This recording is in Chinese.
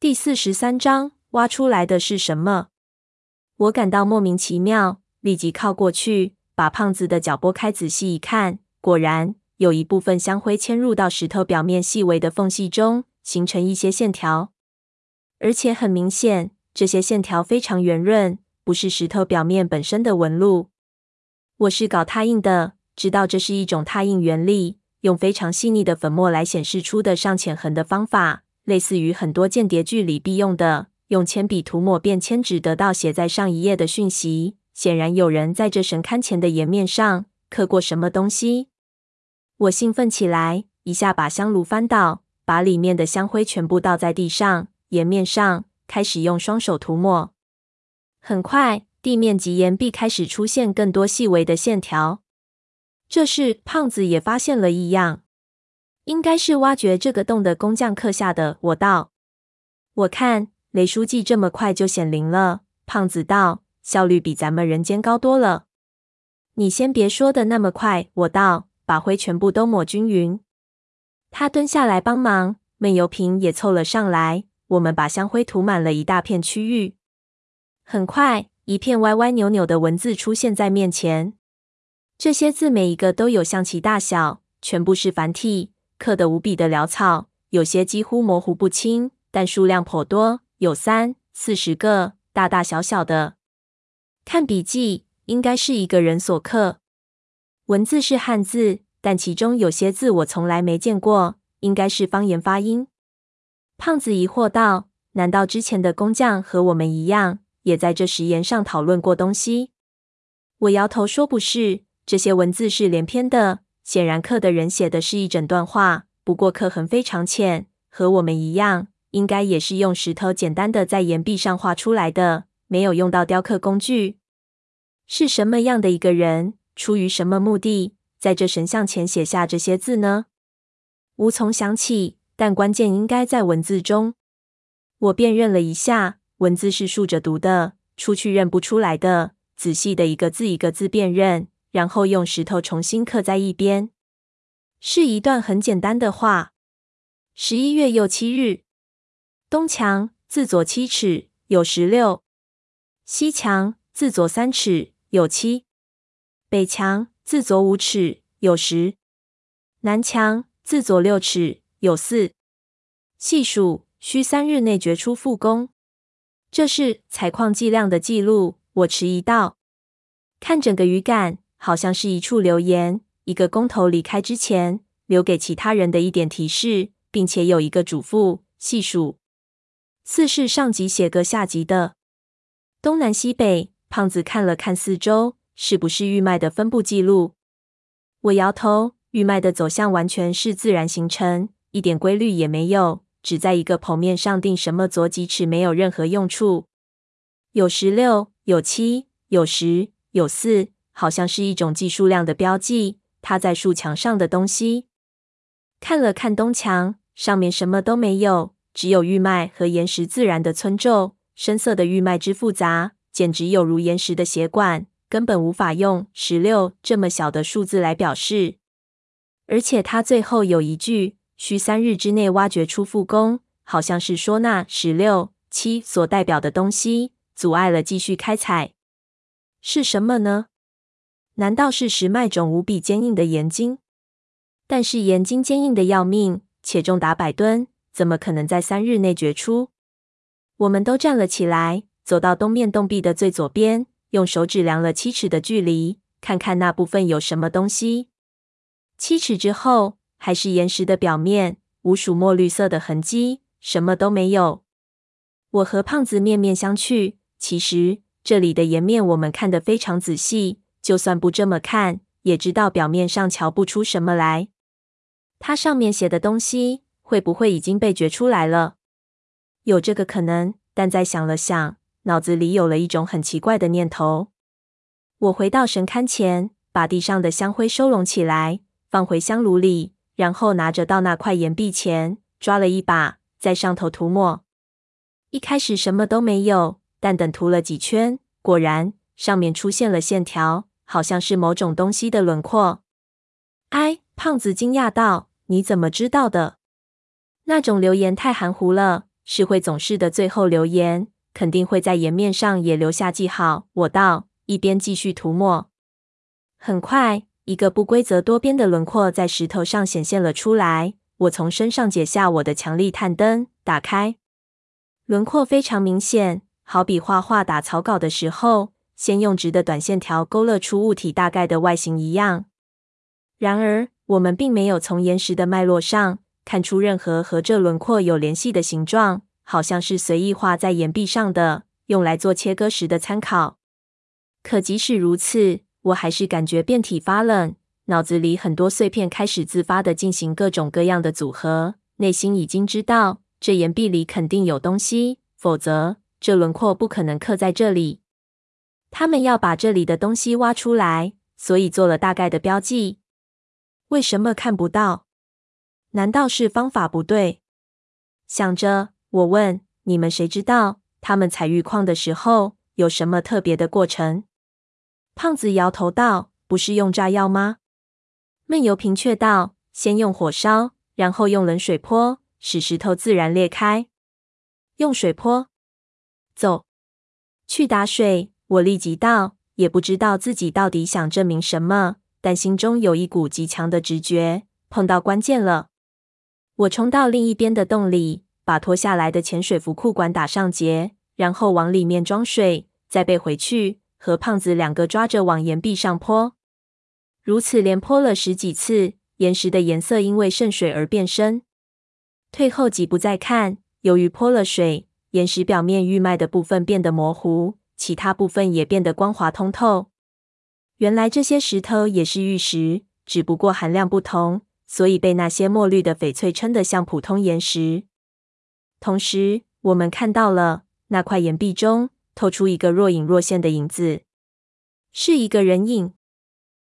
第四十三章，挖出来的是什么？我感到莫名其妙，立即靠过去，把胖子的脚拨开，仔细一看，果然有一部分香灰嵌入到石头表面细微的缝隙中，形成一些线条。而且很明显，这些线条非常圆润，不是石头表面本身的纹路。我是搞拓印的，知道这是一种拓印原理，用非常细腻的粉末来显示出的上浅痕的方法。类似于很多间谍剧里必用的，用铅笔涂抹便签纸得到写在上一页的讯息。显然有人在这神龛前的岩面上刻过什么东西。我兴奋起来，一下把香炉翻倒，把里面的香灰全部倒在地上、岩面上，开始用双手涂抹。很快，地面及岩壁开始出现更多细微的线条。这时，胖子也发现了异样。应该是挖掘这个洞的工匠刻下的。我道：“我看雷书记这么快就显灵了。”胖子道：“效率比咱们人间高多了。”你先别说的那么快。我道：“把灰全部都抹均匀。”他蹲下来帮忙，闷油瓶也凑了上来。我们把香灰涂满了一大片区域。很快，一片歪歪扭扭的文字出现在面前。这些字每一个都有象棋大小，全部是繁体。刻得无比的潦草，有些几乎模糊不清，但数量颇多，有三四十个，大大小小的。看笔记，应该是一个人所刻。文字是汉字，但其中有些字我从来没见过，应该是方言发音。胖子疑惑道：“难道之前的工匠和我们一样，也在这石岩上讨论过东西？”我摇头说：“不是，这些文字是连篇的。”显然刻的人写的是一整段话，不过刻痕非常浅，和我们一样，应该也是用石头简单的在岩壁上画出来的，没有用到雕刻工具。是什么样的一个人，出于什么目的，在这神像前写下这些字呢？无从想起，但关键应该在文字中。我辨认了一下，文字是竖着读的，出去认不出来的，仔细的一个字一个字辨认。然后用石头重新刻在一边，是一段很简单的话：十一月又七日，东墙自左七尺有十六，西墙自左三尺有七，北墙自左五尺有十，南墙自左六尺有四。细数需三日内决出复工。这是采矿计量的记录。我迟疑道：“看整个语感。”好像是一处留言，一个工头离开之前留给其他人的一点提示，并且有一个嘱咐：细数。四是上级写个下级的。东南西北，胖子看了看四周，是不是玉脉的分布记录？我摇头，玉脉的走向完全是自然形成，一点规律也没有，只在一个剖面上定什么左几尺，没有任何用处。有十六，有七，有十，有四。好像是一种计数量的标记，它在树墙上的东西。看了看东墙，上面什么都没有，只有玉脉和岩石自然的村皱。深色的玉脉之复杂，简直有如岩石的血管，根本无法用十六这么小的数字来表示。而且它最后有一句“需三日之内挖掘出复工”，好像是说那十六七所代表的东西阻碍了继续开采。是什么呢？难道是石脉种无比坚硬的岩晶？但是岩晶坚硬的要命，且重达百吨，怎么可能在三日内掘出？我们都站了起来，走到东面洞壁的最左边，用手指量了七尺的距离，看看那部分有什么东西。七尺之后，还是岩石的表面，无属墨绿色的痕迹，什么都没有。我和胖子面面相觑。其实这里的岩面我们看得非常仔细。就算不这么看，也知道表面上瞧不出什么来。它上面写的东西会不会已经被掘出来了？有这个可能，但再想了想，脑子里有了一种很奇怪的念头。我回到神龛前，把地上的香灰收拢起来，放回香炉里，然后拿着到那块岩壁前，抓了一把，在上头涂抹。一开始什么都没有，但等涂了几圈，果然上面出现了线条。好像是某种东西的轮廓。哎，胖子惊讶道：“你怎么知道的？那种留言太含糊了，是会总是的最后留言，肯定会在岩面上也留下记号。我道，一边继续涂抹。很快，一个不规则多边的轮廓在石头上显现了出来。我从身上解下我的强力探灯，打开，轮廓非常明显，好比画画打草稿的时候，先用直的短线条勾勒出物体大概的外形一样。然而，我们并没有从岩石的脉络上看出任何和这轮廓有联系的形状，好像是随意画在岩壁上的，用来做切割时的参考。可即使如此，我还是感觉遍体发冷。脑子里很多碎片开始自发地进行各种各样的组合，内心已经知道这岩壁里肯定有东西，否则这轮廓不可能刻在这里。他们要把这里的东西挖出来，所以做了大概的标记。为什么看不到？难道是方法不对？想着，我问：“你们谁知道他们采玉矿的时候有什么特别的过程？”胖子摇头道：“不是用炸药吗？”闷油瓶却道：“先用火烧，然后用冷水泼，使石头自然裂开。用水泼，走，去打水。”我立即道：“也不知道自己到底想证明什么，但心中有一股极强的直觉，碰到关键了。”我冲到另一边的洞里，把脱下来的潜水服裤管打上结，然后往里面装水，再背回去，和胖子两个抓着往岩壁上泼。如此连泼了十几次，岩石的颜色因为渗水而变深。退后几步再看，由于泼了水，岩石表面玉脉的部分变得模糊，其他部分也变得光滑通透。原来这些石头也是玉石，只不过含量不同，所以被那些墨绿的翡翠称得像普通岩石。同时，我们看到了那块岩壁中透出一个若隐若现的影子，是一个人影。